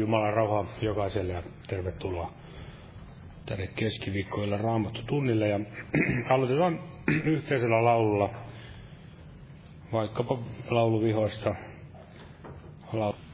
Jumalan rauha jokaiselle ja tervetuloa tänne keskiviikkoilla raamattu tunnille. Ja aloitetaan yhteisellä laululla, vaikkapa lauluvihoista. Laulu.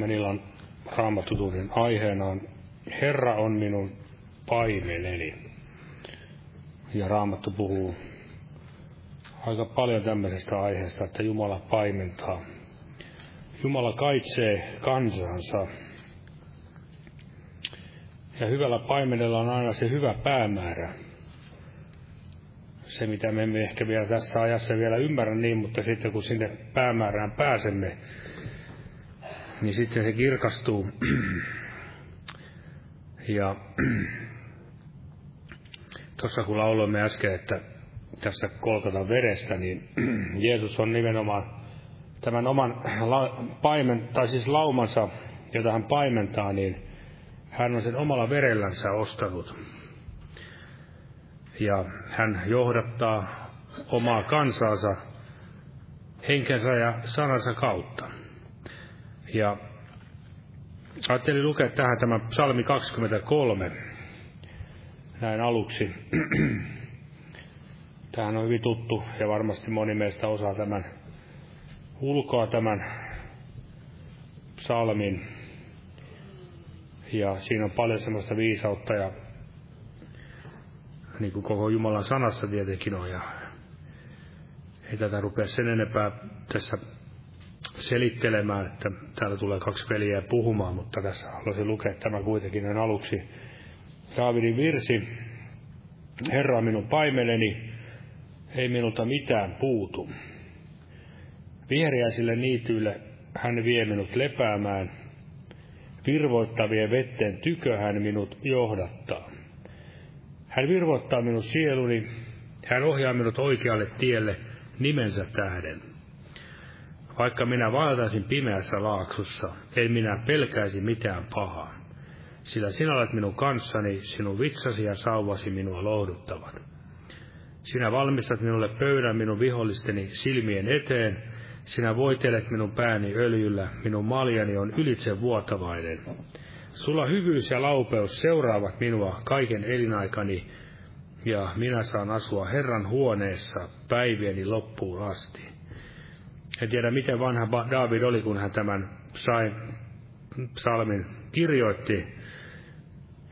Tämän illan raamatutunnin aiheena on Herra on minun paimeneni. Ja Raamattu puhuu aika paljon tämmöisestä aiheesta, että Jumala paimentaa. Jumala kaitsee kansansa. Ja hyvällä paimenella on aina se hyvä päämäärä. Se, mitä me emme ehkä vielä tässä ajassa vielä ymmärrä niin, mutta sitten kun sinne päämäärään pääsemme, niin sitten se kirkastuu. Ja tuossa kun lauloimme äsken, että tässä kolkata verestä, niin Jeesus on nimenomaan tämän oman la, paimen, tai siis laumansa, jota hän paimentaa, niin hän on sen omalla verellänsä ostanut. Ja hän johdattaa omaa kansaansa henkensä ja sanansa kautta. Ja ajattelin lukea tähän tämä psalmi 23 näin aluksi. Tähän on hyvin tuttu ja varmasti moni meistä osaa tämän ulkoa tämän psalmin. Ja siinä on paljon semmoista viisautta ja niin kuin koko Jumalan sanassa tietenkin on. Ja ei tätä rupea sen enempää tässä selittelemään, että täällä tulee kaksi peliä puhumaan, mutta tässä haluaisin lukea tämä kuitenkin näin aluksi. Daavidin virsi, Herra on minun paimeleni, ei minulta mitään puutu. Vihreäisille niityille hän vie minut lepäämään, virvoittavien vetten tykö hän minut johdattaa. Hän virvoittaa minun sieluni, hän ohjaa minut oikealle tielle nimensä tähden. Vaikka minä vaeltaisin pimeässä laaksossa, en minä pelkäisi mitään pahaa. Sillä sinä olet minun kanssani, sinun vitsasi ja sauvasi minua lohduttavat. Sinä valmistat minulle pöydän minun vihollisteni silmien eteen, sinä voitelet minun pääni öljyllä, minun maljani on ylitse vuotavainen. Sulla hyvyys ja laupeus seuraavat minua kaiken elinaikani, ja minä saan asua Herran huoneessa päivieni loppuun asti. En tiedä, miten vanha David oli, kun hän tämän sai psalmin kirjoitti,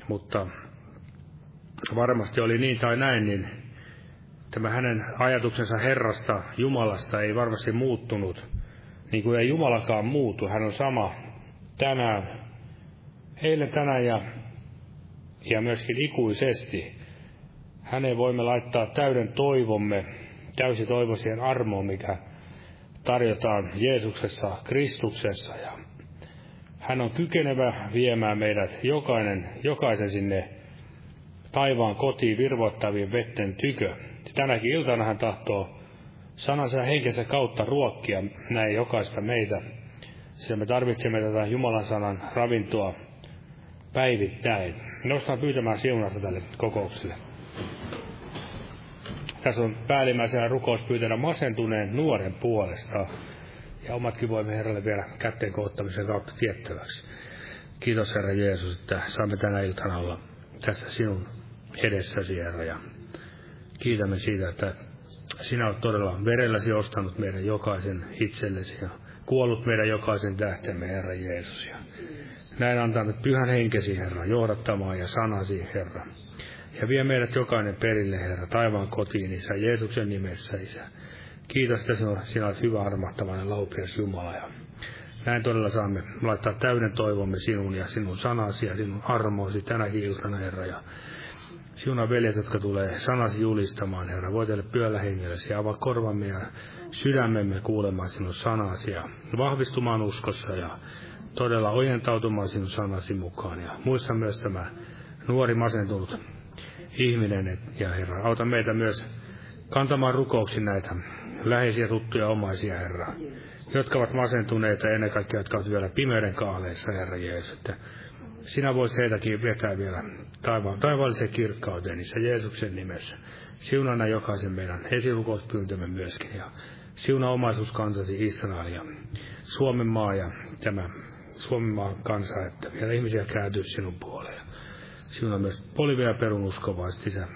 mutta varmasti oli niin tai näin, niin tämä hänen ajatuksensa Herrasta, Jumalasta ei varmasti muuttunut, niin kuin ei Jumalakaan muutu. Hän on sama tänään, eilen tänään ja, ja myöskin ikuisesti. Häneen voimme laittaa täyden toivomme, täysi toivo siihen armoon, mikä tarjotaan Jeesuksessa, Kristuksessa. Ja hän on kykenevä viemään meidät jokainen, jokaisen sinne taivaan kotiin virvoittavien vetten tykö. Tänäkin iltana hän tahtoo sanansa henkensä kautta ruokkia näin jokaista meitä, sillä me tarvitsemme tätä Jumalan sanan ravintoa päivittäin. Nostan pyytämään siunasta tälle kokoukselle. Tässä on päällimmäisenä rukouspyytänä masentuneen nuoren puolesta. Ja omatkin voimme Herralle vielä kätteen koottamisen kautta tiettäväksi. Kiitos Herra Jeesus, että saamme tänä iltana olla tässä sinun edessäsi Herra. Ja kiitämme siitä, että sinä olet todella verelläsi ostanut meidän jokaisen itsellesi ja kuollut meidän jokaisen tähtemme, Herra Jeesus. Ja näin antanut pyhän henkesi, Herra, johdattamaan ja sanasi, Herra. Ja vie meidät jokainen perille, Herra, taivaan kotiin, Isä, Jeesuksen nimessä, Isä. Kiitos, että sinä, sinä olet hyvä, armahtavainen, laupias Jumala. Ja näin todella saamme laittaa täyden toivomme sinun ja sinun sanasi ja sinun armoosi tänäkin iltana, Herra. Ja sinun veljet, jotka tulee sanasi julistamaan, Herra, voitelle pyöllä hengellesi avaa korvamme ja sydämemme kuulemaan sinun sanasi ja vahvistumaan uskossa ja todella ojentautumaan sinun sanasi mukaan. Ja muista myös tämä nuori masentunut ihminen, ja Herra, auta meitä myös kantamaan rukouksin näitä läheisiä, tuttuja, omaisia, Herra, jotka ovat masentuneita, ennen kaikkea, jotka ovat vielä pimeyden kaaleissa, Herra Jeesus, että sinä voisit heitäkin vetää vielä taivaan, taivaalliseen kirkkauteen, niissä Jeesuksen nimessä. Siunana jokaisen meidän esirukouspyyntömme myöskin, ja siuna omaisuus kansasi Israel ja Suomen maa ja tämä Suomen maan kansa, että vielä ihmisiä kääntyy sinun puoleen. Siunaa myös Bolivia perun uskovaiset isä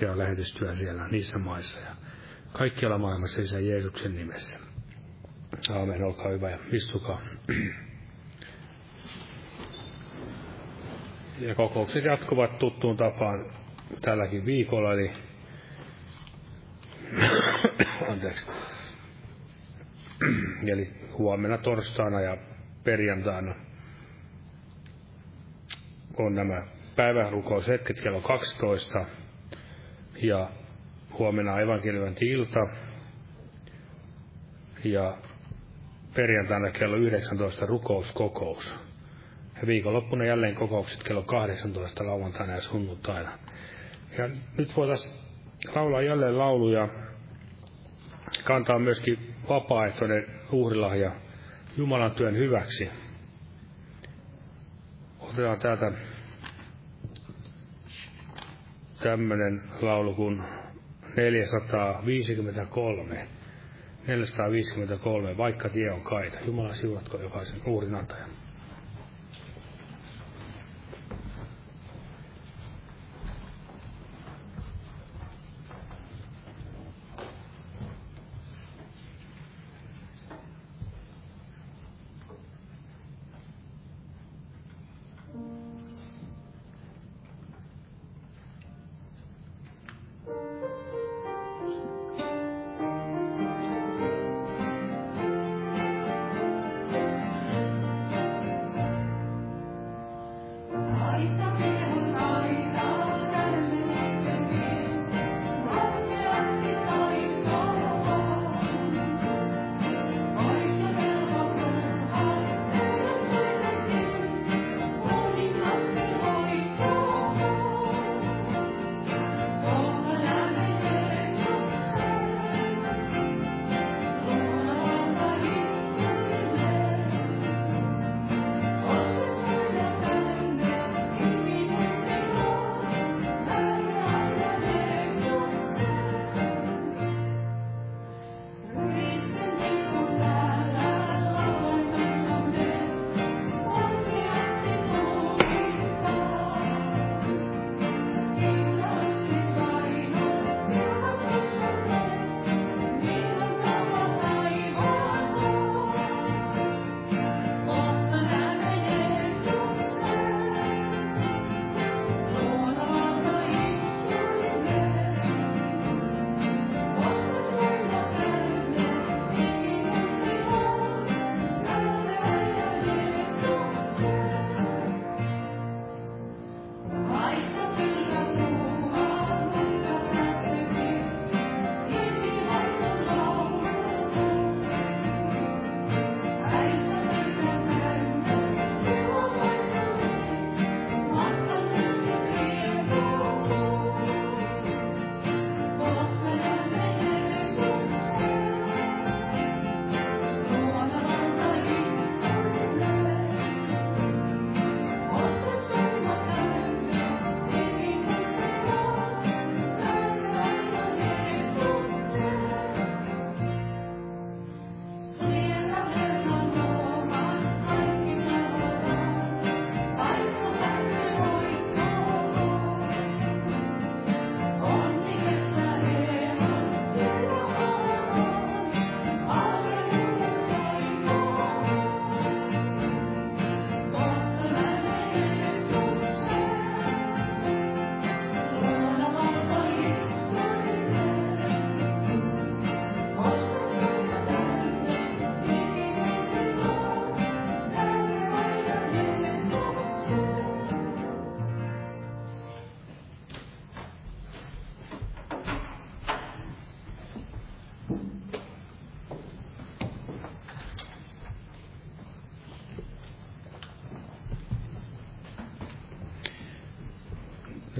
ja lähetystyö siellä niissä maissa ja kaikkialla maailmassa isä Jeesuksen nimessä. Aamen, olkaa hyvä ja istukaa. Ja kokoukset jatkuvat tuttuun tapaan tälläkin viikolla, eli anteeksi. Eli huomenna torstaina ja perjantaina on nämä päivärukoushetket kello 12 ja huomenna evankeliointi-ilta ja perjantaina kello 19 rukouskokous. Ja viikonloppuna jälleen kokoukset kello 18 lauantaina ja sunnuntaina. Ja nyt voitaisiin laulaa jälleen lauluja, kantaa myöskin vapaaehtoinen uhrilahja Jumalan työn hyväksi. Otetaan täältä tämmöinen laulu kuin 453. 453, vaikka tie on kaita. Jumala siunatko jokaisen uhrin antajan.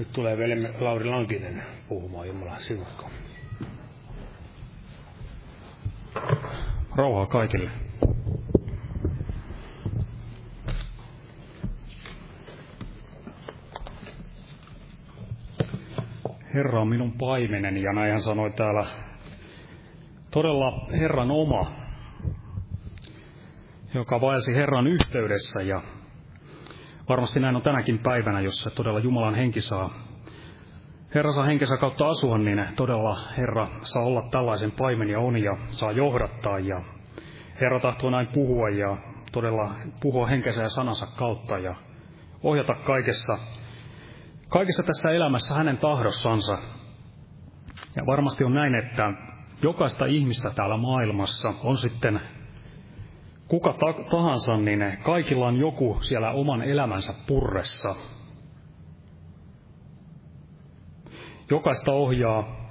Nyt tulee veljemme Lauri Lankinen puhumaan Jumalan siunatko. Rauhaa kaikille. Herra on minun paimeneni, ja näin hän sanoi täällä todella Herran oma, joka vaelsi Herran yhteydessä, ja varmasti näin on tänäkin päivänä, jos todella Jumalan henki saa Herra saa henkensä kautta asua, niin todella Herra saa olla tällaisen paimen ja on ja saa johdattaa ja Herra tahtoo näin puhua ja todella puhua henkensä ja sanansa kautta ja ohjata kaikessa, kaikessa tässä elämässä hänen tahdossansa. Ja varmasti on näin, että jokaista ihmistä täällä maailmassa on sitten kuka tahansa, niin kaikilla on joku siellä oman elämänsä purressa. Jokaista ohjaa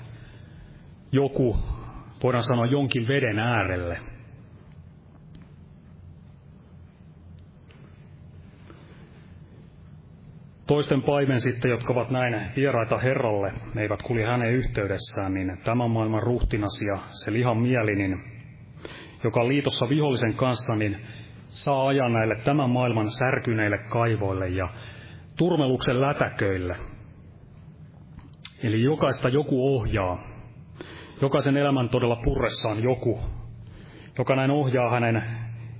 joku, voidaan sanoa jonkin veden äärelle. Toisten paimen sitten, jotka ovat näin vieraita Herralle, ne eivät kulje hänen yhteydessään, niin tämän maailman ruhtinas ja se lihan mieli, niin, joka on liitossa vihollisen kanssa, niin saa ajaa näille tämän maailman särkyneille kaivoille ja turmeluksen lätäköille. Eli jokaista joku ohjaa. Jokaisen elämän todella purressaan joku, joka näin ohjaa hänen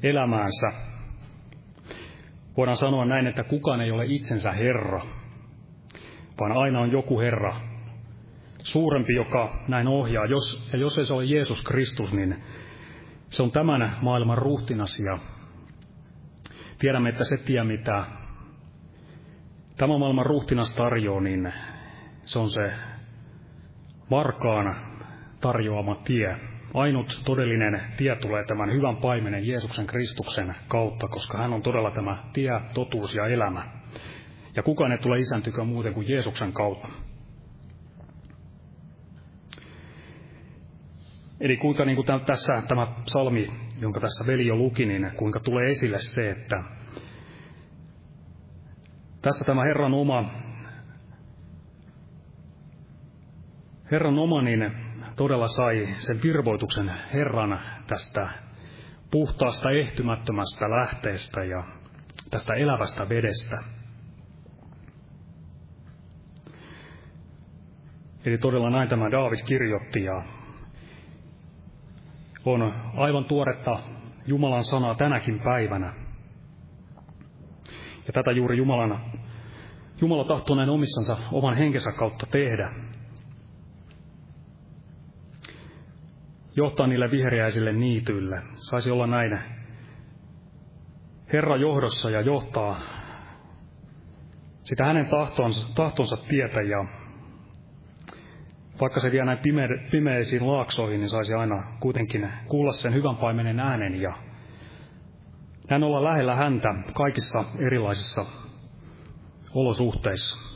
elämäänsä Voidaan sanoa näin, että kukaan ei ole itsensä Herra, vaan aina on joku Herra, suurempi, joka näin ohjaa. Jos, ja jos ei se ole Jeesus Kristus, niin se on tämän maailman ruhtinas ja tiedämme, että se tie, mitä tämä maailman ruhtinas tarjoaa, niin se on se varkaan tarjoama tie, ainut todellinen tie tulee tämän hyvän paimenen Jeesuksen Kristuksen kautta, koska hän on todella tämä tie, totuus ja elämä. Ja kukaan ei tule isäntykö muuten kuin Jeesuksen kautta. Eli kuinka niin kuin tässä tämä salmi, jonka tässä veli jo luki, niin kuinka tulee esille se, että tässä tämä Herran oma, Herran oma, niin todella sai sen virvoituksen Herran tästä puhtaasta, ehtymättömästä lähteestä ja tästä elävästä vedestä. Eli todella näin tämä Daavid kirjoitti ja on aivan tuoretta Jumalan sanaa tänäkin päivänä. Ja tätä juuri Jumalan, Jumala tahtoo näin omissansa oman henkensä kautta tehdä. johtaa niille vihreäisille niityille. Saisi olla näin Herra johdossa ja johtaa sitä hänen tahtonsa, tahtonsa tietä ja vaikka se vie näin pime, pimeisiin laaksoihin, niin saisi aina kuitenkin kuulla sen hyvän paimenen äänen ja näin olla lähellä häntä kaikissa erilaisissa olosuhteissa.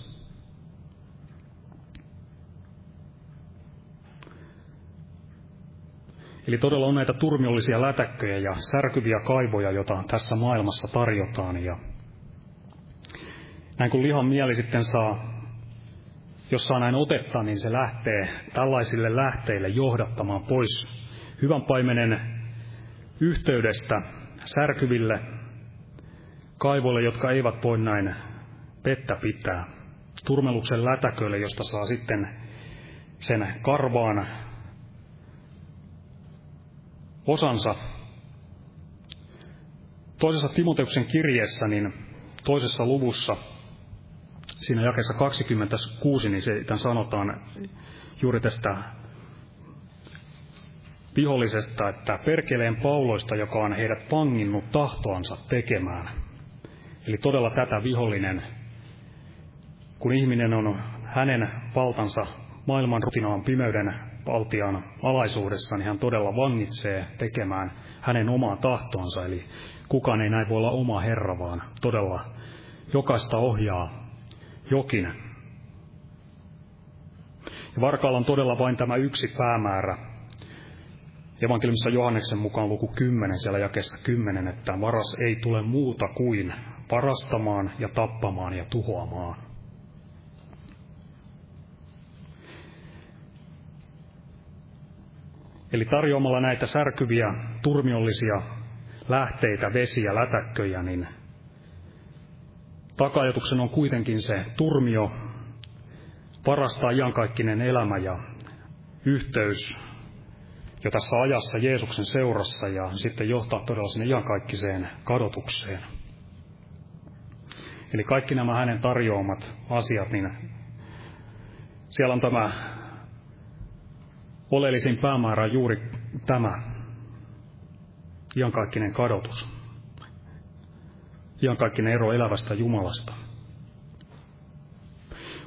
Eli todella on näitä turmiollisia lätäkköjä ja särkyviä kaivoja, joita tässä maailmassa tarjotaan. Ja näin kun lihan mieli sitten saa, jos saa näin otetta, niin se lähtee tällaisille lähteille johdattamaan pois hyvän paimenen yhteydestä särkyville kaivoille, jotka eivät voi näin vettä pitää. Turmeluksen lätäköille, josta saa sitten sen karvaan osansa. Toisessa Timoteuksen kirjeessä, niin toisessa luvussa, siinä jakessa 26, niin se sanotaan juuri tästä vihollisesta, että perkeleen pauloista, joka on heidät panginnut tahtoansa tekemään. Eli todella tätä vihollinen, kun ihminen on hänen valtansa maailman rutinaan pimeyden valtian alaisuudessa, niin hän todella vangitsee tekemään hänen omaa tahtonsa. Eli kukaan ei näin voi olla oma Herra, vaan todella jokaista ohjaa Jokinen. Ja Varkaalla on todella vain tämä yksi päämäärä. Evankeliumissa Johanneksen mukaan luku 10, siellä jakessa 10, että varas ei tule muuta kuin varastamaan ja tappamaan ja tuhoamaan. Eli tarjoamalla näitä särkyviä, turmiollisia lähteitä, vesiä, lätäkköjä, niin takajatuksen on kuitenkin se turmio, parastaa iankaikkinen elämä ja yhteys jo tässä ajassa Jeesuksen seurassa ja sitten johtaa todella sinne iankaikkiseen kadotukseen. Eli kaikki nämä hänen tarjoamat asiat, niin siellä on tämä oleellisin päämäärä juuri tämä iankaikkinen kadotus. Iankaikkinen ero elävästä Jumalasta.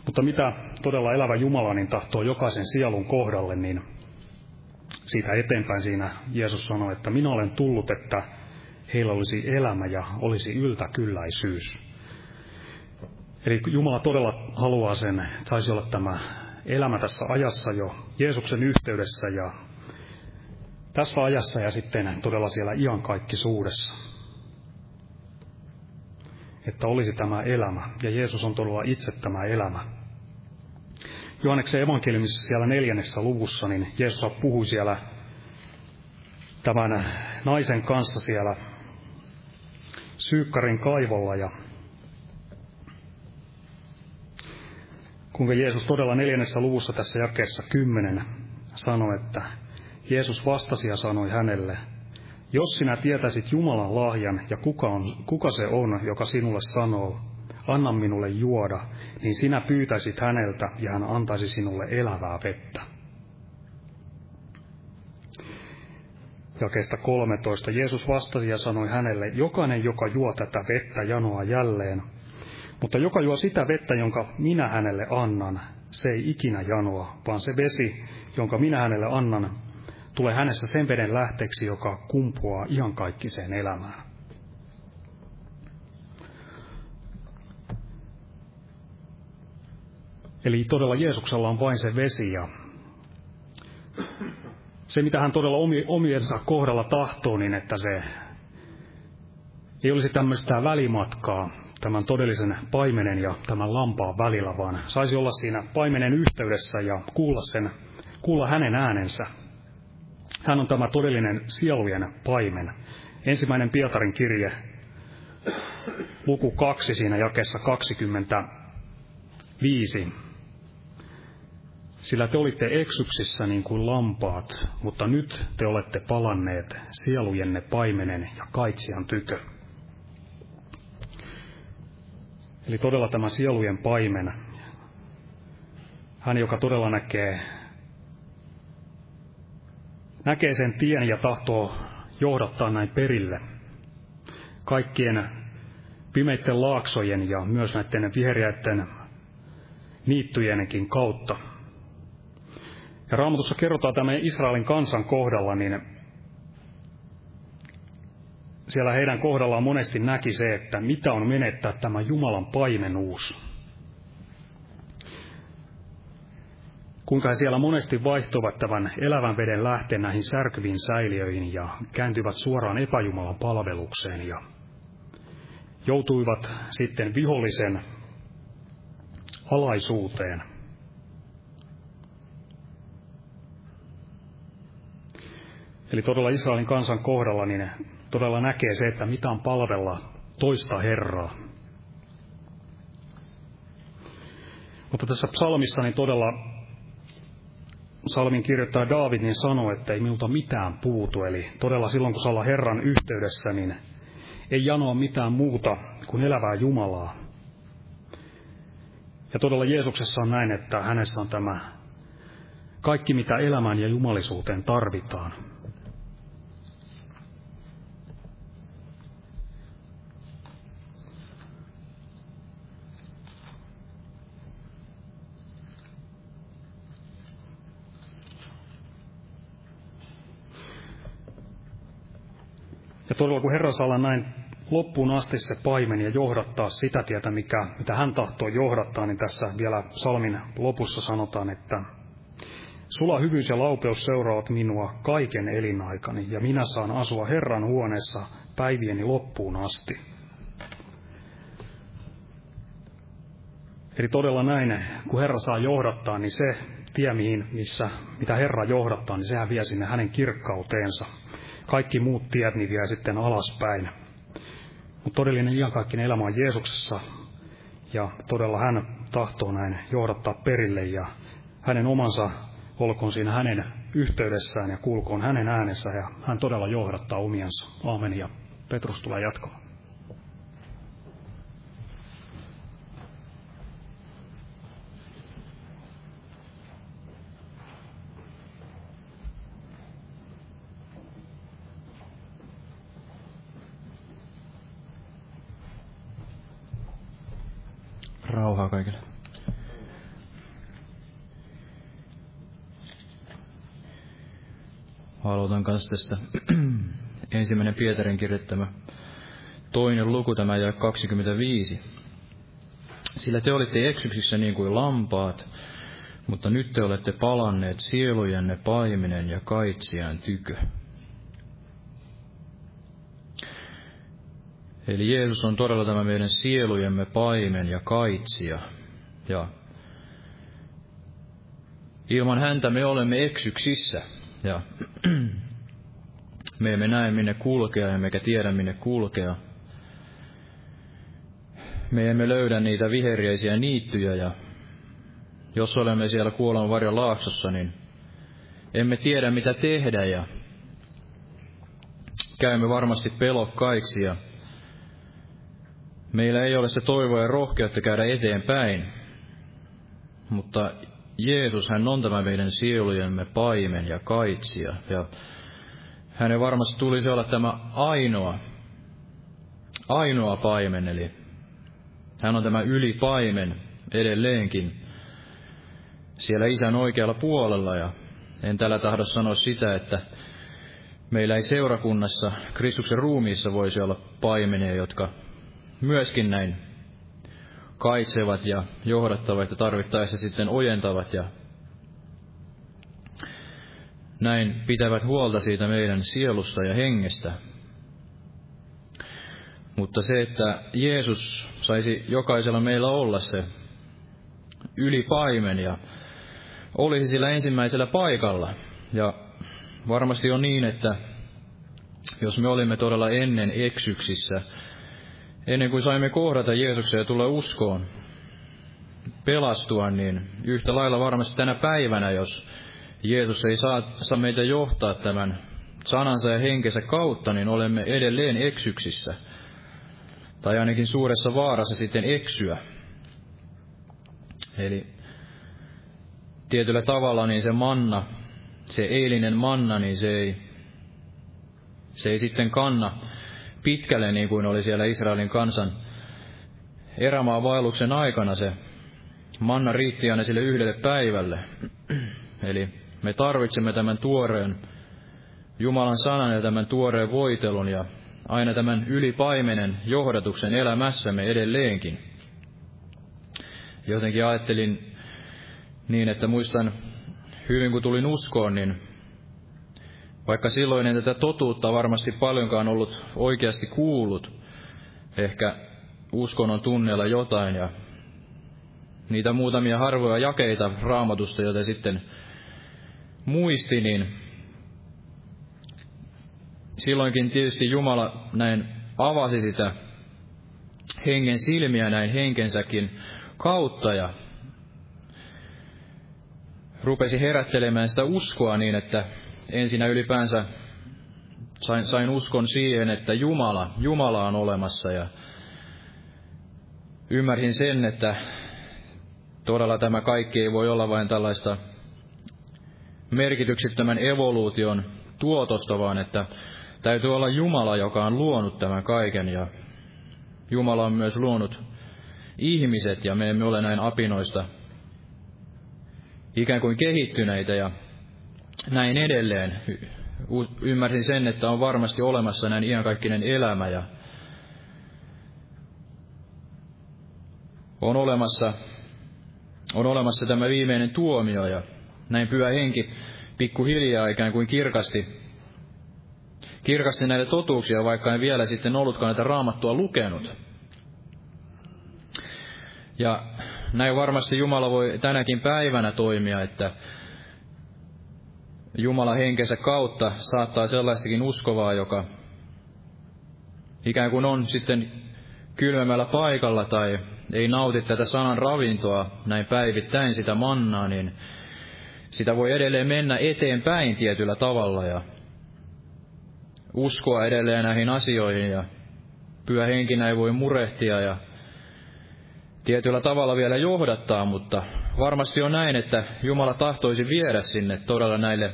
Mutta mitä todella elävä Jumala niin tahtoo jokaisen sielun kohdalle, niin siitä eteenpäin siinä Jeesus sanoi, että minä olen tullut, että heillä olisi elämä ja olisi yltäkylläisyys. Eli Jumala todella haluaa sen, saisi olla tämä elämä tässä ajassa jo Jeesuksen yhteydessä ja tässä ajassa ja sitten todella siellä iankaikkisuudessa. Että olisi tämä elämä, ja Jeesus on todella itse tämä elämä. Johanneksen evankeliumissa siellä neljännessä luvussa, niin Jeesus puhui siellä tämän naisen kanssa siellä Syykkarin kaivolla ja kuinka Jeesus todella neljännessä luvussa tässä jakeessa kymmenen sanoi, että Jeesus vastasi ja sanoi hänelle, jos sinä tietäisit Jumalan lahjan ja kuka, on, kuka se on, joka sinulle sanoo, anna minulle juoda, niin sinä pyytäisit häneltä ja hän antaisi sinulle elävää vettä. Jakeesta 13. Jeesus vastasi ja sanoi hänelle, jokainen, joka juo tätä vettä, janoa jälleen, mutta joka juo sitä vettä, jonka minä hänelle annan, se ei ikinä janoa, vaan se vesi, jonka minä hänelle annan, tulee hänessä sen veden lähteeksi, joka kumpuaa iankaikkiseen elämään. Eli todella Jeesuksella on vain se vesi ja se, mitä hän todella omiensa kohdalla tahtoo, niin että se ei olisi tämmöistä välimatkaa tämän todellisen paimenen ja tämän lampaan välillä, vaan saisi olla siinä paimenen yhteydessä ja kuulla, sen, kuulla hänen äänensä. Hän on tämä todellinen sielujen paimen. Ensimmäinen Pietarin kirje, luku kaksi siinä jakessa 25. Sillä te olitte eksyksissä niin kuin lampaat, mutta nyt te olette palanneet sielujenne paimenen ja kaitsian tykö. Eli todella tämä sielujen paimen, hän joka todella näkee näkee sen tien ja tahtoo johdattaa näin perille. Kaikkien pimeiden laaksojen ja myös näiden viheriäiden niittyjenkin kautta. Ja Raamatussa kerrotaan tämä Israelin kansan kohdalla, niin siellä heidän kohdallaan monesti näki se, että mitä on menettää tämä Jumalan paimenuus. Kuinka he siellä monesti vaihtoivat tämän elävän veden lähteen näihin särkyviin säiliöihin ja kääntyivät suoraan epäjumalan palvelukseen ja joutuivat sitten vihollisen alaisuuteen. Eli todella Israelin kansan kohdalla niin todella näkee se, että mitä on palvella toista Herraa. Mutta tässä psalmissa niin todella salmin kirjoittaa Daavid, niin sanoo, että ei minulta mitään puutu. Eli todella silloin, kun saa olla Herran yhteydessä, niin ei janoa mitään muuta kuin elävää Jumalaa. Ja todella Jeesuksessa on näin, että hänessä on tämä kaikki, mitä elämään ja jumalisuuteen tarvitaan. Todella kun Herra saa olla näin loppuun asti se paimen ja johdattaa sitä tietä, mikä, mitä hän tahtoo johdattaa, niin tässä vielä salmin lopussa sanotaan, että Sulla hyvyys ja laupeus seuraavat minua kaiken elinaikani, ja minä saan asua Herran huoneessa päivieni loppuun asti. Eli todella näin, kun Herra saa johdattaa, niin se tie, mihin, missä, mitä Herra johdattaa, niin sehän vie sinne hänen kirkkauteensa. Kaikki muut tiet niin vie sitten alaspäin. Mutta todellinen iankaikkinen elämä on Jeesuksessa, ja todella hän tahtoo näin johdattaa perille, ja hänen omansa olkoon siinä hänen yhteydessään ja kuulkoon hänen äänessä, ja hän todella johdattaa omiansa. Aamen, ja Petrus tulee jatkamaan. Rauhaa kaikille. Aloitan kanssa tästä ensimmäinen Pietarin kirjoittama toinen luku, tämä ja 25. Sillä te olitte eksyksissä niin kuin lampaat, mutta nyt te olette palanneet sielujenne paiminen ja kaitsijan tykö. Eli Jeesus on todella tämä meidän sielujemme paimen ja kaitsija. Ja ilman häntä me olemme eksyksissä. Ja me emme näe minne kulkea, emmekä tiedä minne kulkea. Me emme löydä niitä viheriäisiä niittyjä ja jos olemme siellä kuoleman varjon laaksossa, niin emme tiedä mitä tehdä ja käymme varmasti pelokkaiksi ja Meillä ei ole se toivo ja rohkeutta käydä eteenpäin, mutta Jeesus, hän on tämä meidän sielujemme paimen ja kaitsija. Ja hänen varmasti tulisi olla tämä ainoa, ainoa paimen, eli hän on tämä ylipaimen edelleenkin siellä isän oikealla puolella. Ja en tällä tahdo sanoa sitä, että meillä ei seurakunnassa, Kristuksen ruumiissa voisi olla paimenia, jotka myöskin näin kaitsevat ja johdattavat ja tarvittaessa sitten ojentavat ja näin pitävät huolta siitä meidän sielusta ja hengestä. Mutta se, että Jeesus saisi jokaisella meillä olla se ylipaimen ja olisi sillä ensimmäisellä paikalla. Ja varmasti on niin, että jos me olimme todella ennen eksyksissä, ennen kuin saimme kohdata Jeesuksen ja tulla uskoon, pelastua, niin yhtä lailla varmasti tänä päivänä, jos Jeesus ei saa, saa meitä johtaa tämän sanansa ja henkensä kautta, niin olemme edelleen eksyksissä. Tai ainakin suuressa vaarassa sitten eksyä. Eli tietyllä tavalla niin se manna, se eilinen manna, niin se ei, se ei sitten kanna pitkälle niin kuin oli siellä Israelin kansan erämaan vaelluksen aikana se manna riitti aina sille yhdelle päivälle. Eli me tarvitsemme tämän tuoreen Jumalan sanan ja tämän tuoreen voitelun ja aina tämän ylipaimenen johdatuksen elämässämme edelleenkin. Jotenkin ajattelin niin, että muistan hyvin kun tulin uskoon, niin vaikka silloin en tätä totuutta varmasti paljonkaan ollut oikeasti kuullut, ehkä uskonnon tunneella jotain ja niitä muutamia harvoja jakeita raamatusta, joita sitten muisti, niin silloinkin tietysti Jumala näin avasi sitä hengen silmiä näin henkensäkin kautta ja rupesi herättelemään sitä uskoa niin, että ensinnä ylipäänsä sain, sain uskon siihen, että Jumala, Jumala on olemassa ja ymmärsin sen, että todella tämä kaikki ei voi olla vain tällaista merkityksettömän evoluution tuotosta, vaan että täytyy olla Jumala, joka on luonut tämän kaiken ja Jumala on myös luonut ihmiset ja me emme ole näin apinoista ikään kuin kehittyneitä ja näin edelleen. Ymmärsin sen, että on varmasti olemassa näin iankaikkinen elämä ja on olemassa, on olemassa tämä viimeinen tuomio ja näin pyhä henki pikkuhiljaa ikään kuin kirkasti, kirkasti näitä totuuksia, vaikka en vielä sitten ollutkaan näitä raamattua lukenut. Ja näin varmasti Jumala voi tänäkin päivänä toimia, että Jumala henkensä kautta saattaa sellaistakin uskovaa, joka ikään kuin on sitten kylmemmällä paikalla tai ei nauti tätä sanan ravintoa näin päivittäin sitä mannaa, niin sitä voi edelleen mennä eteenpäin tietyllä tavalla ja uskoa edelleen näihin asioihin ja pyhä henkinä ei voi murehtia ja tietyllä tavalla vielä johdattaa, mutta varmasti on näin, että Jumala tahtoisi viedä sinne todella näille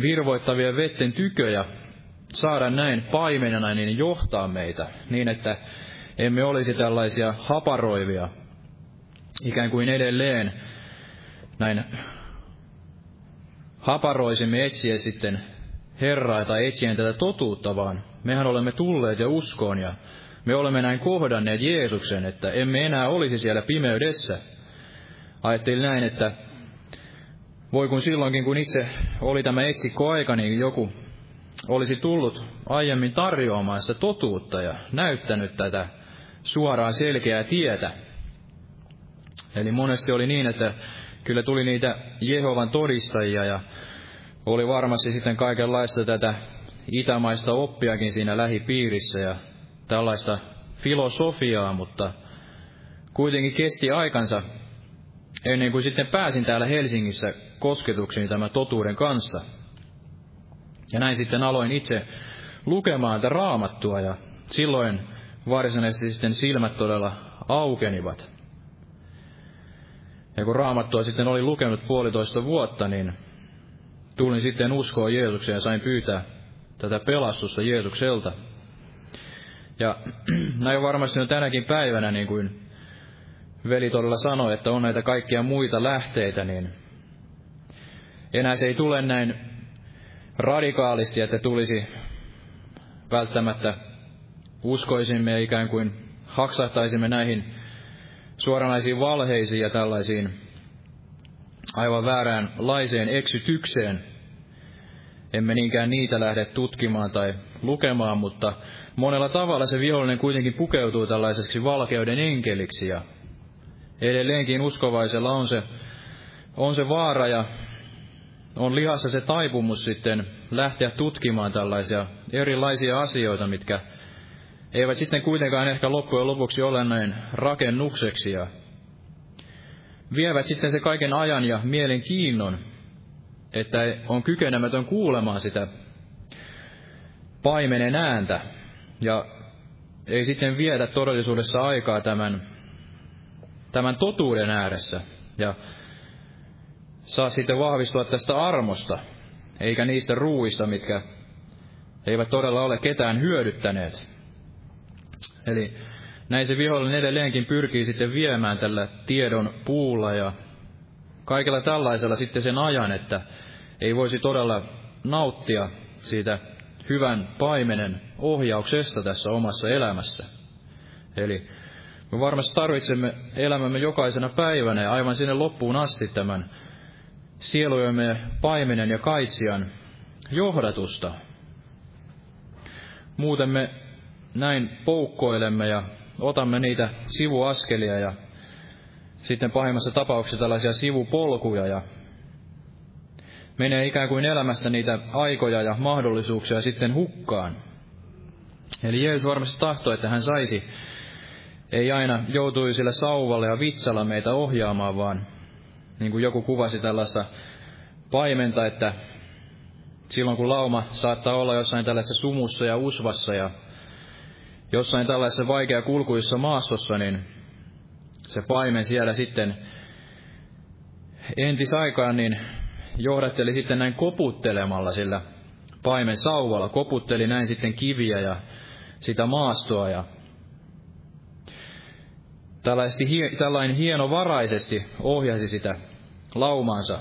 virvoittavien vetten tyköjä, saada näin paimenena niin johtaa meitä niin, että emme olisi tällaisia haparoivia, ikään kuin edelleen näin haparoisimme etsiä sitten Herraa tai etsien tätä totuutta, vaan mehän olemme tulleet ja uskoon ja me olemme näin kohdanneet Jeesuksen, että emme enää olisi siellä pimeydessä. Ajattelin näin, että voi kun silloinkin, kun itse oli tämä etsikkoaika, niin joku olisi tullut aiemmin tarjoamaan sitä totuutta ja näyttänyt tätä suoraan selkeää tietä. Eli monesti oli niin, että kyllä tuli niitä Jehovan todistajia ja oli varmasti sitten kaikenlaista tätä itämaista oppiakin siinä lähipiirissä ja tällaista filosofiaa, mutta kuitenkin kesti aikansa ennen kuin sitten pääsin täällä Helsingissä kosketuksiin tämän totuuden kanssa. Ja näin sitten aloin itse lukemaan tätä raamattua ja silloin varsinaisesti sitten silmät todella aukenivat. Ja kun raamattua sitten oli lukenut puolitoista vuotta, niin tulin sitten uskoa Jeesukseen ja sain pyytää tätä pelastusta Jeesukselta. Ja näin varmasti on tänäkin päivänä, niin kuin veli todella sanoi, että on näitä kaikkia muita lähteitä, niin enää se ei tule näin radikaalisti, että tulisi välttämättä uskoisimme ja ikään kuin haksahtaisimme näihin suoranaisiin valheisiin ja tällaisiin aivan vääränlaiseen eksytykseen. Emme niinkään niitä lähde tutkimaan tai lukemaan, mutta monella tavalla se vihollinen kuitenkin pukeutuu tällaiseksi valkeuden enkeliksi ja edelleenkin uskovaisella on se, on se vaara ja on lihassa se taipumus sitten lähteä tutkimaan tällaisia erilaisia asioita, mitkä eivät sitten kuitenkaan ehkä loppujen lopuksi ole näin rakennukseksi ja vievät sitten se kaiken ajan ja mielen kiinnon, että on kykenemätön kuulemaan sitä paimenen ääntä ja ei sitten viedä todellisuudessa aikaa tämän, tämän totuuden ääressä. Ja saa sitten vahvistua tästä armosta, eikä niistä ruuista, mitkä eivät todella ole ketään hyödyttäneet. Eli näin se vihollinen edelleenkin pyrkii sitten viemään tällä tiedon puulla ja kaikella tällaisella sitten sen ajan, että ei voisi todella nauttia siitä hyvän paimenen ohjauksesta tässä omassa elämässä. Eli me varmasti tarvitsemme elämämme jokaisena päivänä ja aivan sinne loppuun asti tämän sielujemme paimenen ja kaitsijan johdatusta. Muuten me näin poukkoilemme ja otamme niitä sivuaskelia ja sitten pahimmassa tapauksessa tällaisia sivupolkuja ja menee ikään kuin elämästä niitä aikoja ja mahdollisuuksia sitten hukkaan. Eli Jeesus varmasti tahtoi, että hän saisi, ei aina joutuisi sille sauvalle ja vitsalla meitä ohjaamaan, vaan niin kuin joku kuvasi tällaista paimenta, että silloin kun lauma saattaa olla jossain tällaisessa sumussa ja usvassa ja jossain tällaisessa vaikea kulkuissa maastossa, niin se paimen siellä sitten entisaikaan niin johdatteli sitten näin koputtelemalla sillä paimen sauvalla, koputteli näin sitten kiviä ja sitä maastoa ja tällainen hienovaraisesti ohjasi sitä laumaansa.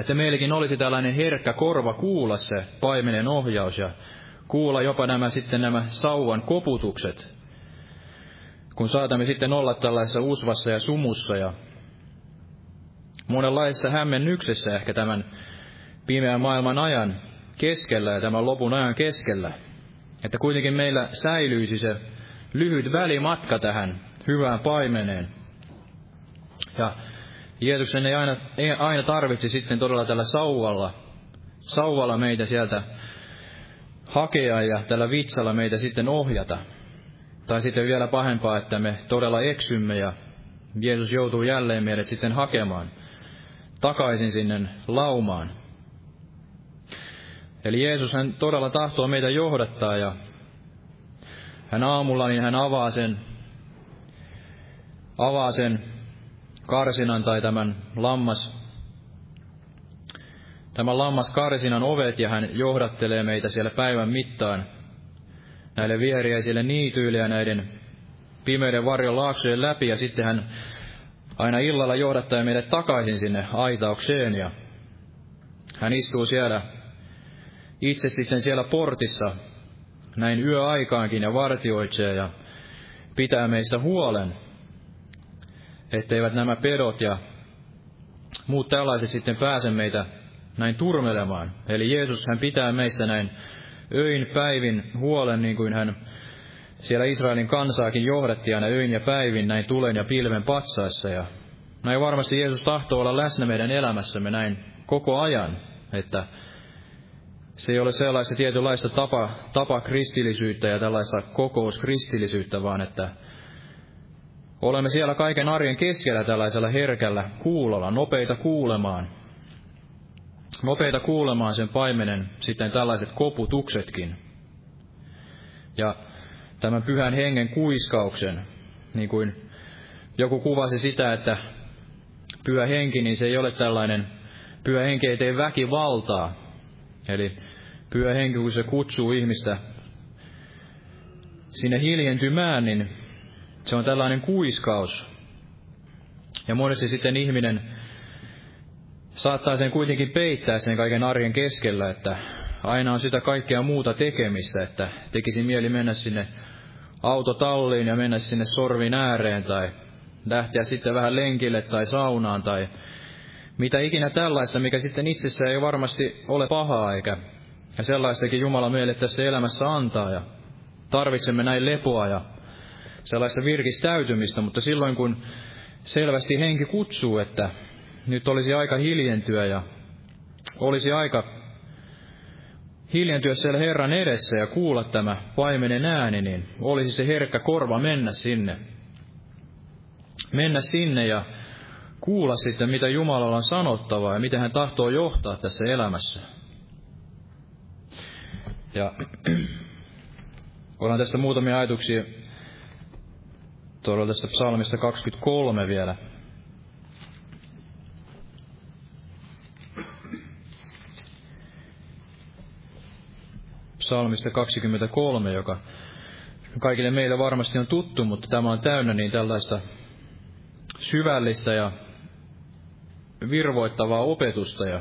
Että meilläkin olisi tällainen herkkä korva kuulla se paimenen ohjaus ja kuulla jopa nämä sitten nämä sauvan koputukset, kun saatamme sitten olla tällaisessa usvassa ja sumussa ja monenlaisessa hämmennyksessä ehkä tämän pimeän maailman ajan keskellä ja tämän lopun ajan keskellä. Että kuitenkin meillä säilyisi se lyhyt välimatka tähän hyvään paimeneen, Ja Jeesuksen ei aina, ei aina tarvitse sitten todella tällä sauvalla, sauvalla meitä sieltä hakea ja tällä vitsalla meitä sitten ohjata. Tai sitten vielä pahempaa, että me todella eksymme ja Jeesus joutuu jälleen meidät sitten hakemaan takaisin sinne laumaan. Eli Jeesus hän todella tahtoo meitä johdattaa ja hän aamulla niin hän avaa sen, avaa sen karsinan tai tämän lammas, tämän lammas karsinan ovet ja hän johdattelee meitä siellä päivän mittaan näille vieriäisille niityille ja näiden pimeyden varjon laaksojen läpi. Ja sitten hän aina illalla johdattaa meidät takaisin sinne aitaukseen ja hän istuu siellä itse sitten siellä portissa näin yöaikaankin ja vartioitsee ja pitää meistä huolen, etteivät nämä pedot ja muut tällaiset sitten pääse meitä näin turmelemaan. Eli Jeesus hän pitää meistä näin öin päivin huolen, niin kuin hän siellä Israelin kansaakin johdatti aina öin ja päivin näin tulen ja pilven patsaissa. Ja näin varmasti Jeesus tahtoo olla läsnä meidän elämässämme näin koko ajan, että se ei ole sellaista tietynlaista tapa, tapa kristillisyyttä ja tällaista kokouskristillisyyttä, vaan että olemme siellä kaiken arjen keskellä tällaisella herkällä kuulolla, nopeita kuulemaan, nopeita kuulemaan sen paimenen sitten tällaiset koputuksetkin. Ja tämän pyhän hengen kuiskauksen, niin kuin joku kuvasi sitä, että pyhä henki, niin se ei ole tällainen, pyhä henki ei tee väkivaltaa. Eli pyhä henki, kun se kutsuu ihmistä sinne hiljentymään, niin se on tällainen kuiskaus. Ja monesti sitten ihminen saattaa sen kuitenkin peittää sen kaiken arjen keskellä, että aina on sitä kaikkea muuta tekemistä, että tekisi mieli mennä sinne autotalliin ja mennä sinne sorvin ääreen tai lähteä sitten vähän lenkille tai saunaan tai mitä ikinä tällaista, mikä sitten itsessä ei varmasti ole pahaa eikä ja sellaistakin Jumala meille tässä elämässä antaa ja tarvitsemme näin lepoa ja sellaista virkistäytymistä, mutta silloin kun selvästi henki kutsuu, että nyt olisi aika hiljentyä ja olisi aika hiljentyä siellä Herran edessä ja kuulla tämä paimenen ääni, niin olisi se herkkä korva mennä sinne. Mennä sinne ja kuulla sitten, mitä Jumalalla on sanottavaa ja miten hän tahtoo johtaa tässä elämässä. Ja ollaan tästä muutamia ajatuksia todella tästä psalmista 23 vielä. Psalmista 23, joka kaikille meille varmasti on tuttu, mutta tämä on täynnä niin tällaista syvällistä ja virvoittavaa opetusta ja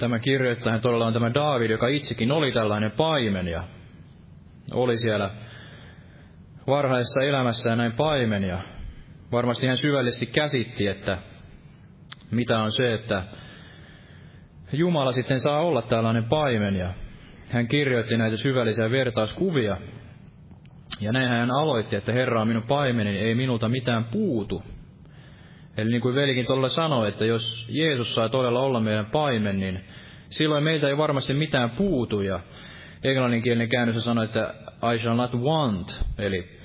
Tämä kirjoittaja todella on tämä Daavid, joka itsekin oli tällainen paimen ja oli siellä varhaisessa elämässään näin paimen ja varmasti hän syvällisesti käsitti, että mitä on se, että Jumala sitten saa olla tällainen paimen ja hän kirjoitti näitä syvällisiä vertauskuvia. Ja näin hän aloitti, että Herra on minun paimeni, ei minulta mitään puutu. Eli niin kuin velikin tuolla sanoi, että jos Jeesus saa todella olla meidän paimen, niin silloin meiltä ei varmasti mitään puutu. Ja englanninkielinen käännös sanoi, että I shall not want, eli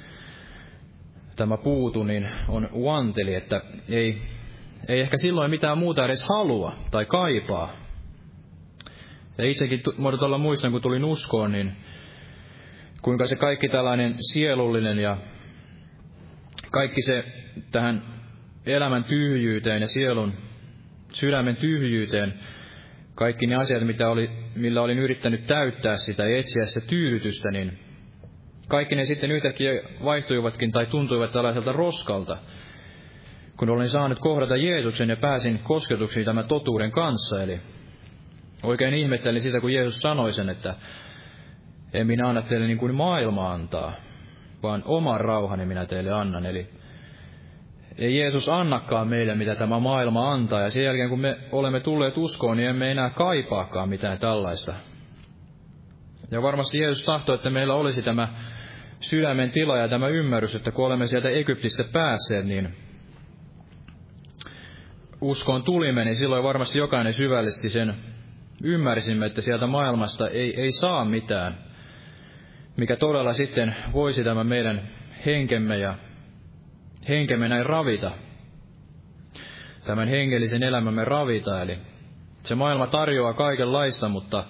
tämä puutu niin on want, eli että ei, ei ehkä silloin mitään muuta edes halua tai kaipaa. Ja itsekin muodotolla muistan, kun tulin uskoon, niin kuinka se kaikki tällainen sielullinen ja kaikki se tähän elämän tyhjyyteen ja sielun sydämen tyhjyyteen kaikki ne asiat, mitä oli, millä olin yrittänyt täyttää sitä ja etsiä sitä tyydytystä, niin kaikki ne sitten yhtäkkiä vaihtuivatkin tai tuntuivat tällaiselta roskalta, kun olin saanut kohdata Jeesuksen ja pääsin kosketuksiin tämän totuuden kanssa. Eli oikein ihmettelin sitä, kun Jeesus sanoi sen, että en minä anna teille niin kuin maailma antaa, vaan oman rauhani minä teille annan. Eli ei Jeesus annakaan meille, mitä tämä maailma antaa. Ja sen jälkeen, kun me olemme tulleet uskoon, niin emme enää kaipaakaan mitään tällaista. Ja varmasti Jeesus tahtoi, että meillä olisi tämä sydämen tila ja tämä ymmärrys, että kun olemme sieltä Egyptistä päässeet, niin uskoon tulimme, niin silloin varmasti jokainen syvällisesti sen ymmärsimme, että sieltä maailmasta ei, ei saa mitään, mikä todella sitten voisi tämä meidän henkemme ja henkemme näin ravita, tämän hengellisen elämämme ravita. Eli se maailma tarjoaa kaikenlaista, mutta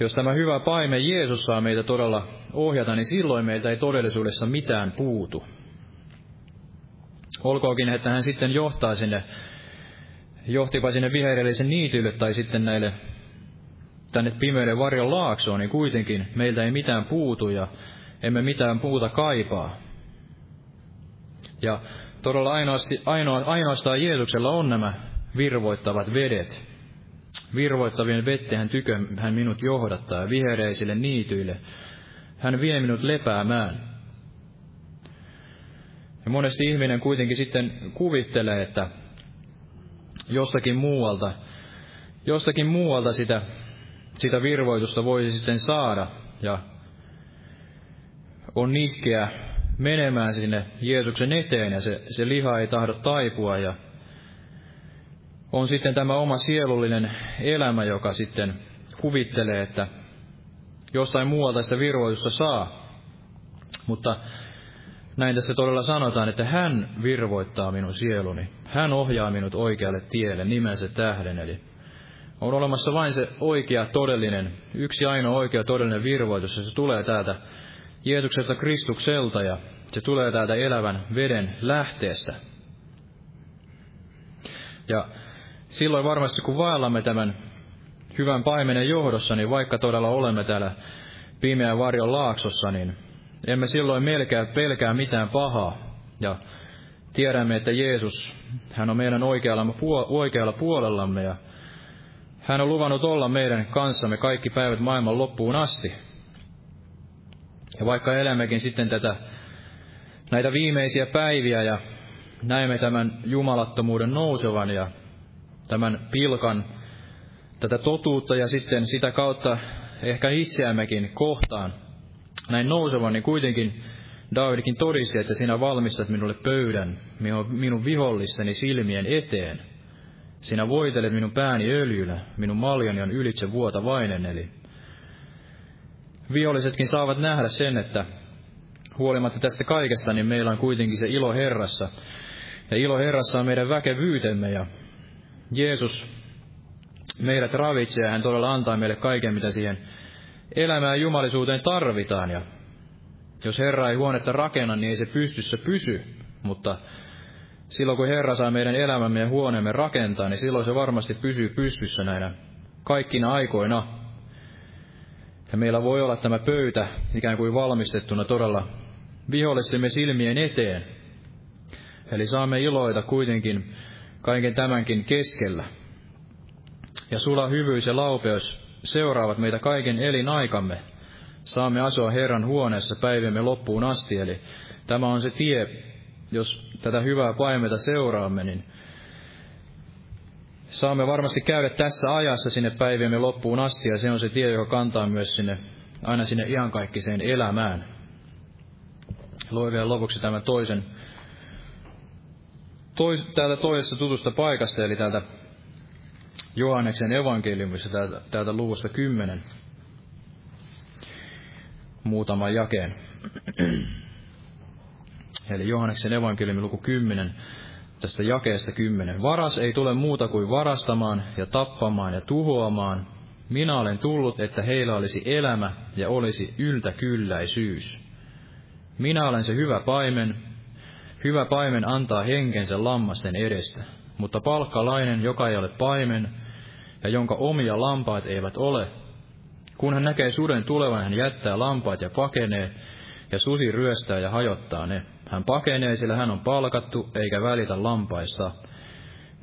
jos tämä hyvä paime Jeesus saa meitä todella ohjata, niin silloin meiltä ei todellisuudessa mitään puutu. Olkoonkin, että hän sitten johtaa sinne, johtipa sinne viherellisen niitylle tai sitten näille tänne pimeyden varjon laaksoon, niin kuitenkin meiltä ei mitään puutu ja emme mitään puuta kaipaa. Ja todella ainoastaan Jeesuksella on nämä virvoittavat vedet. Virvoittavien vettehen tykö hän minut johdattaa vihereisille niityille. Hän vie minut lepäämään. Ja monesti ihminen kuitenkin sitten kuvittelee, että jostakin muualta, jostakin muualta sitä, sitä virvoitusta voisi sitten saada. Ja on nihkeä menemään sinne Jeesuksen eteen ja se, se liha ei tahdo taipua ja on sitten tämä oma sielullinen elämä, joka sitten kuvittelee, että jostain muualta sitä virvoitusta saa. Mutta näin tässä todella sanotaan, että hän virvoittaa minun sieluni. Hän ohjaa minut oikealle tielle nimensä tähden. Eli on olemassa vain se oikea todellinen, yksi ainoa oikea todellinen virvoitus, ja se tulee täältä Jeesukselta Kristukselta ja se tulee täältä elävän veden lähteestä. Ja silloin varmasti kun vaellamme tämän hyvän paimenen johdossa, niin vaikka todella olemme täällä pimeän varjon laaksossa, niin emme silloin melkeä pelkää mitään pahaa. Ja tiedämme, että Jeesus, hän on meidän oikealla, oikealla puolellamme ja hän on luvannut olla meidän kanssamme kaikki päivät maailman loppuun asti. Ja vaikka elämmekin sitten tätä, näitä viimeisiä päiviä ja näemme tämän jumalattomuuden nousevan ja tämän pilkan, tätä totuutta ja sitten sitä kautta ehkä itseämmekin kohtaan näin nousevan, niin kuitenkin Davidikin todisti, että sinä valmistat minulle pöydän minun vihollisseni silmien eteen. Sinä voitelet minun pääni öljyllä, minun maljani on ylitse vuotavainen, eli vihollisetkin saavat nähdä sen, että huolimatta tästä kaikesta, niin meillä on kuitenkin se ilo Herrassa. Ja ilo Herrassa on meidän väkevyytemme ja Jeesus meidät ravitsee ja hän todella antaa meille kaiken, mitä siihen elämään jumalisuuteen tarvitaan. Ja jos Herra ei huonetta rakenna, niin ei se pystyssä pysy. Mutta silloin kun Herra saa meidän elämämme ja huoneemme rakentaa, niin silloin se varmasti pysyy pystyssä näinä kaikkina aikoina. Ja meillä voi olla tämä pöytä ikään kuin valmistettuna todella vihollistemme silmien eteen. Eli saamme iloita kuitenkin kaiken tämänkin keskellä. Ja sula hyvyys ja laupeus seuraavat meitä kaiken elinaikamme. Saamme asua Herran huoneessa päiviemme loppuun asti, eli tämä on se tie, jos tätä hyvää paimeta seuraamme, niin saamme varmasti käydä tässä ajassa sinne päiviemme loppuun asti, ja se on se tie, joka kantaa myös sinne, aina sinne iankaikkiseen elämään. Luen vielä lopuksi tämän toisen tois, täältä toisesta tutusta paikasta, eli täältä Johanneksen evankeliumissa, täältä, täältä luvusta 10, muutaman jakeen. eli Johanneksen evankeliumi luku 10, tästä jakeesta 10. Varas ei tule muuta kuin varastamaan ja tappamaan ja tuhoamaan. Minä olen tullut, että heillä olisi elämä ja olisi yltäkylläisyys. Minä olen se hyvä paimen, Hyvä paimen antaa henkensä lammasten edestä, mutta palkkalainen, joka ei ole paimen, ja jonka omia lampaat eivät ole, kun hän näkee suden tulevan, hän jättää lampaat ja pakenee, ja susi ryöstää ja hajottaa ne. Hän pakenee, sillä hän on palkattu, eikä välitä lampaista.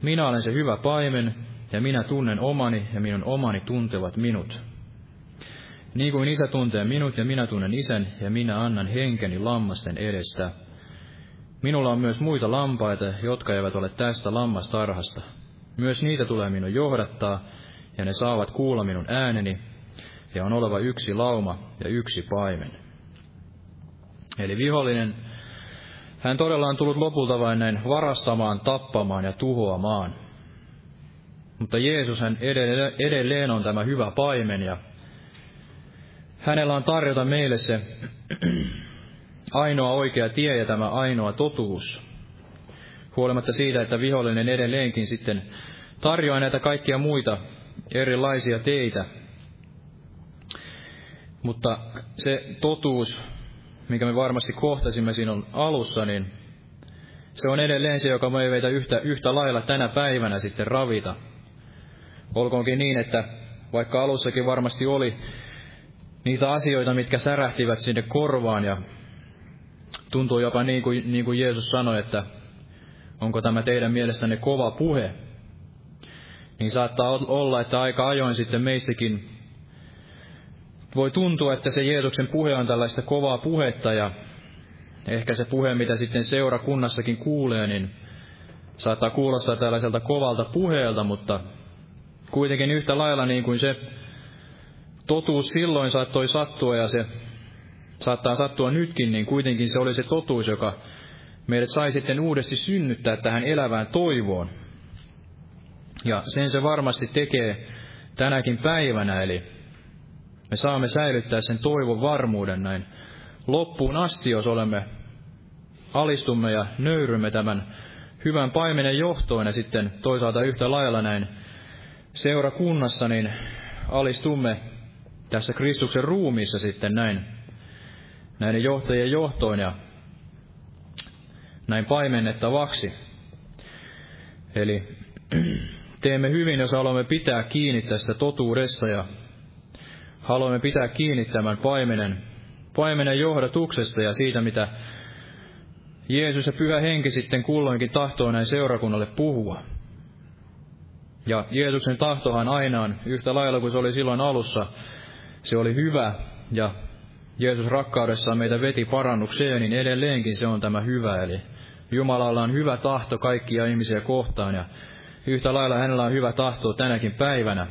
Minä olen se hyvä paimen, ja minä tunnen omani, ja minun omani tuntevat minut. Niin kuin isä tuntee minut, ja minä tunnen isän, ja minä annan henkeni lammasten edestä. Minulla on myös muita lampaita, jotka eivät ole tästä lammastarhasta. Myös niitä tulee minun johdattaa, ja ne saavat kuulla minun ääneni, ja on oleva yksi lauma ja yksi paimen. Eli vihollinen, hän todella on tullut lopulta vain näin varastamaan, tappamaan ja tuhoamaan. Mutta Jeesus hän edelleen on tämä hyvä paimen ja hänellä on tarjota meille se ainoa oikea tie ja tämä ainoa totuus. Huolimatta siitä, että vihollinen edelleenkin sitten tarjoaa näitä kaikkia muita erilaisia teitä. Mutta se totuus, mikä me varmasti kohtasimme siinä alussa, niin se on edelleen se, joka voi meitä yhtä, yhtä lailla tänä päivänä sitten ravita. Olkoonkin niin, että vaikka alussakin varmasti oli niitä asioita, mitkä särähtivät sinne korvaan ja tuntuu jopa niin kuin, niin kuin Jeesus sanoi, että onko tämä teidän mielestänne kova puhe, niin saattaa olla, että aika ajoin sitten meistäkin voi tuntua, että se Jeesuksen puhe on tällaista kovaa puhetta ja ehkä se puhe, mitä sitten seurakunnassakin kuulee, niin saattaa kuulostaa tällaiselta kovalta puheelta, mutta kuitenkin yhtä lailla niin kuin se totuus silloin saattoi sattua ja se saattaa sattua nytkin, niin kuitenkin se oli se totuus, joka meidät sai sitten uudesti synnyttää tähän elävään toivoon. Ja sen se varmasti tekee tänäkin päivänä, eli me saamme säilyttää sen toivon varmuuden näin loppuun asti, jos olemme alistumme ja nöyrymme tämän hyvän paimenen johtoon ja sitten toisaalta yhtä lailla näin seurakunnassa, niin alistumme tässä Kristuksen ruumiissa sitten näin näiden johtajien johtoon ja näin paimennettavaksi. Eli teemme hyvin, jos haluamme pitää kiinni tästä totuudesta ja haluamme pitää kiinni tämän paimenen, paimenen johdatuksesta ja siitä, mitä Jeesus ja Pyhä Henki sitten kulloinkin tahtoo näin seurakunnalle puhua. Ja Jeesuksen tahtohan aina on yhtä lailla kuin se oli silloin alussa. Se oli hyvä ja Jeesus rakkaudessaan meitä veti parannukseen, niin edelleenkin se on tämä hyvä. Eli Jumalalla on hyvä tahto kaikkia ihmisiä kohtaan ja yhtä lailla hänellä on hyvä tahto tänäkin päivänä.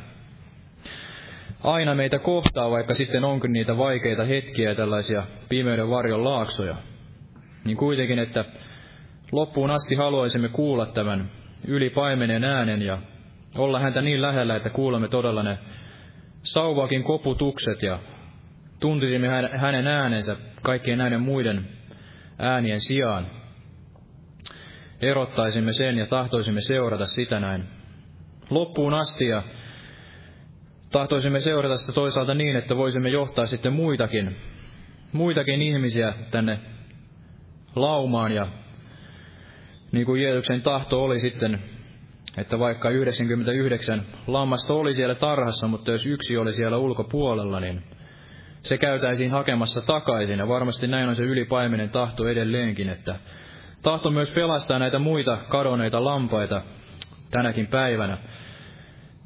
Aina meitä kohtaa, vaikka sitten onkin niitä vaikeita hetkiä ja tällaisia pimeyden varjon laaksoja. Niin kuitenkin, että loppuun asti haluaisimme kuulla tämän ylipaimenen äänen ja olla häntä niin lähellä, että kuulemme todella ne sauvakin koputukset ja tuntisimme hänen äänensä kaikkien näiden muiden äänien sijaan. Erottaisimme sen ja tahtoisimme seurata sitä näin loppuun asti ja tahtoisimme seurata sitä toisaalta niin, että voisimme johtaa sitten muitakin, muitakin ihmisiä tänne laumaan ja niin kuin Jeesuksen tahto oli sitten, että vaikka 99 lammasta oli siellä tarhassa, mutta jos yksi oli siellä ulkopuolella, niin se käytäisiin hakemassa takaisin. Ja varmasti näin on se ylipaimenen tahto edelleenkin, että tahto myös pelastaa näitä muita kadonneita lampaita tänäkin päivänä.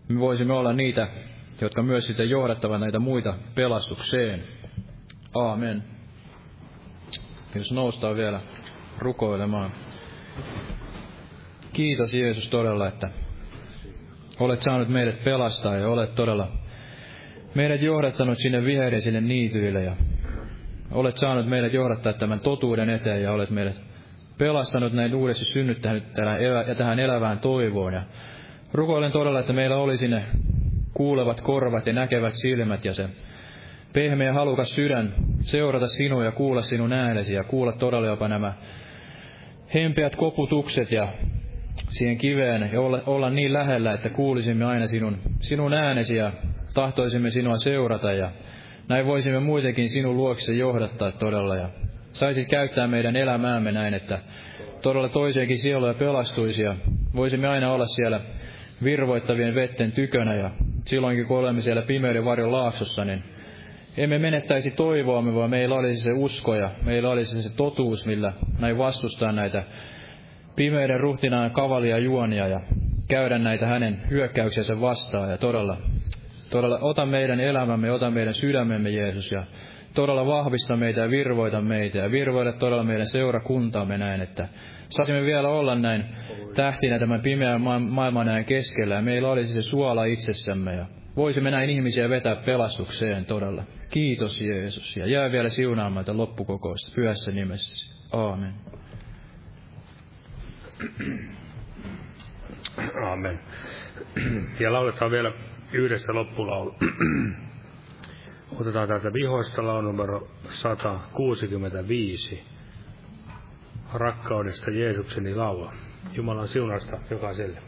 Me voisimme olla niitä, jotka myös sitten johdattavat näitä muita pelastukseen. Aamen. Jos noustaan vielä rukoilemaan. Kiitos Jeesus todella, että olet saanut meidät pelastaa ja olet todella meidät johdattanut sinne viheiden sinne niityille ja olet saanut meidät johdattaa tämän totuuden eteen ja olet meidät pelastanut näin uudesti synnyttänyt tähän elävään toivoon. Ja rukoilen todella, että meillä olisi ne kuulevat korvat ja näkevät silmät ja se pehmeä halukas sydän seurata sinua ja kuulla sinun äänesi ja kuulla todella jopa nämä hempeät koputukset ja siihen kiveen ja olla, olla niin lähellä, että kuulisimme aina sinun, sinun äänesi ja tahtoisimme sinua seurata ja näin voisimme muitenkin sinun luokse johdattaa todella. Ja saisit käyttää meidän elämäämme näin, että todella toisiakin sieluja pelastuisi ja voisimme aina olla siellä virvoittavien vetten tykönä. Ja silloinkin kun olemme siellä pimeyden varjon laaksossa, niin emme menettäisi toivoamme, vaan meillä olisi se usko ja meillä olisi se totuus, millä näin vastustaa näitä pimeyden ruhtinaan kavalia juonia ja käydä näitä hänen hyökkäyksensä vastaan. Ja todella Todella ota meidän elämämme, ota meidän sydämemme, Jeesus, ja todella vahvista meitä ja virvoita meitä ja virvoida todella meidän seurakuntaamme näin, että saisimme vielä olla näin tähtinä tämän pimeän ma- maailman näin keskellä ja meillä olisi se suola itsessämme ja voisimme näin ihmisiä vetää pelastukseen todella. Kiitos Jeesus. Ja jää vielä siunaamaan tätä loppukokousta pyhässä nimessä. Aamen. Aamen. Ja lauletaan vielä yhdessä loppulaulu. Otetaan täältä vihoista laulu numero 165. Rakkaudesta Jeesukseni laula. Jumalan siunasta jokaiselle.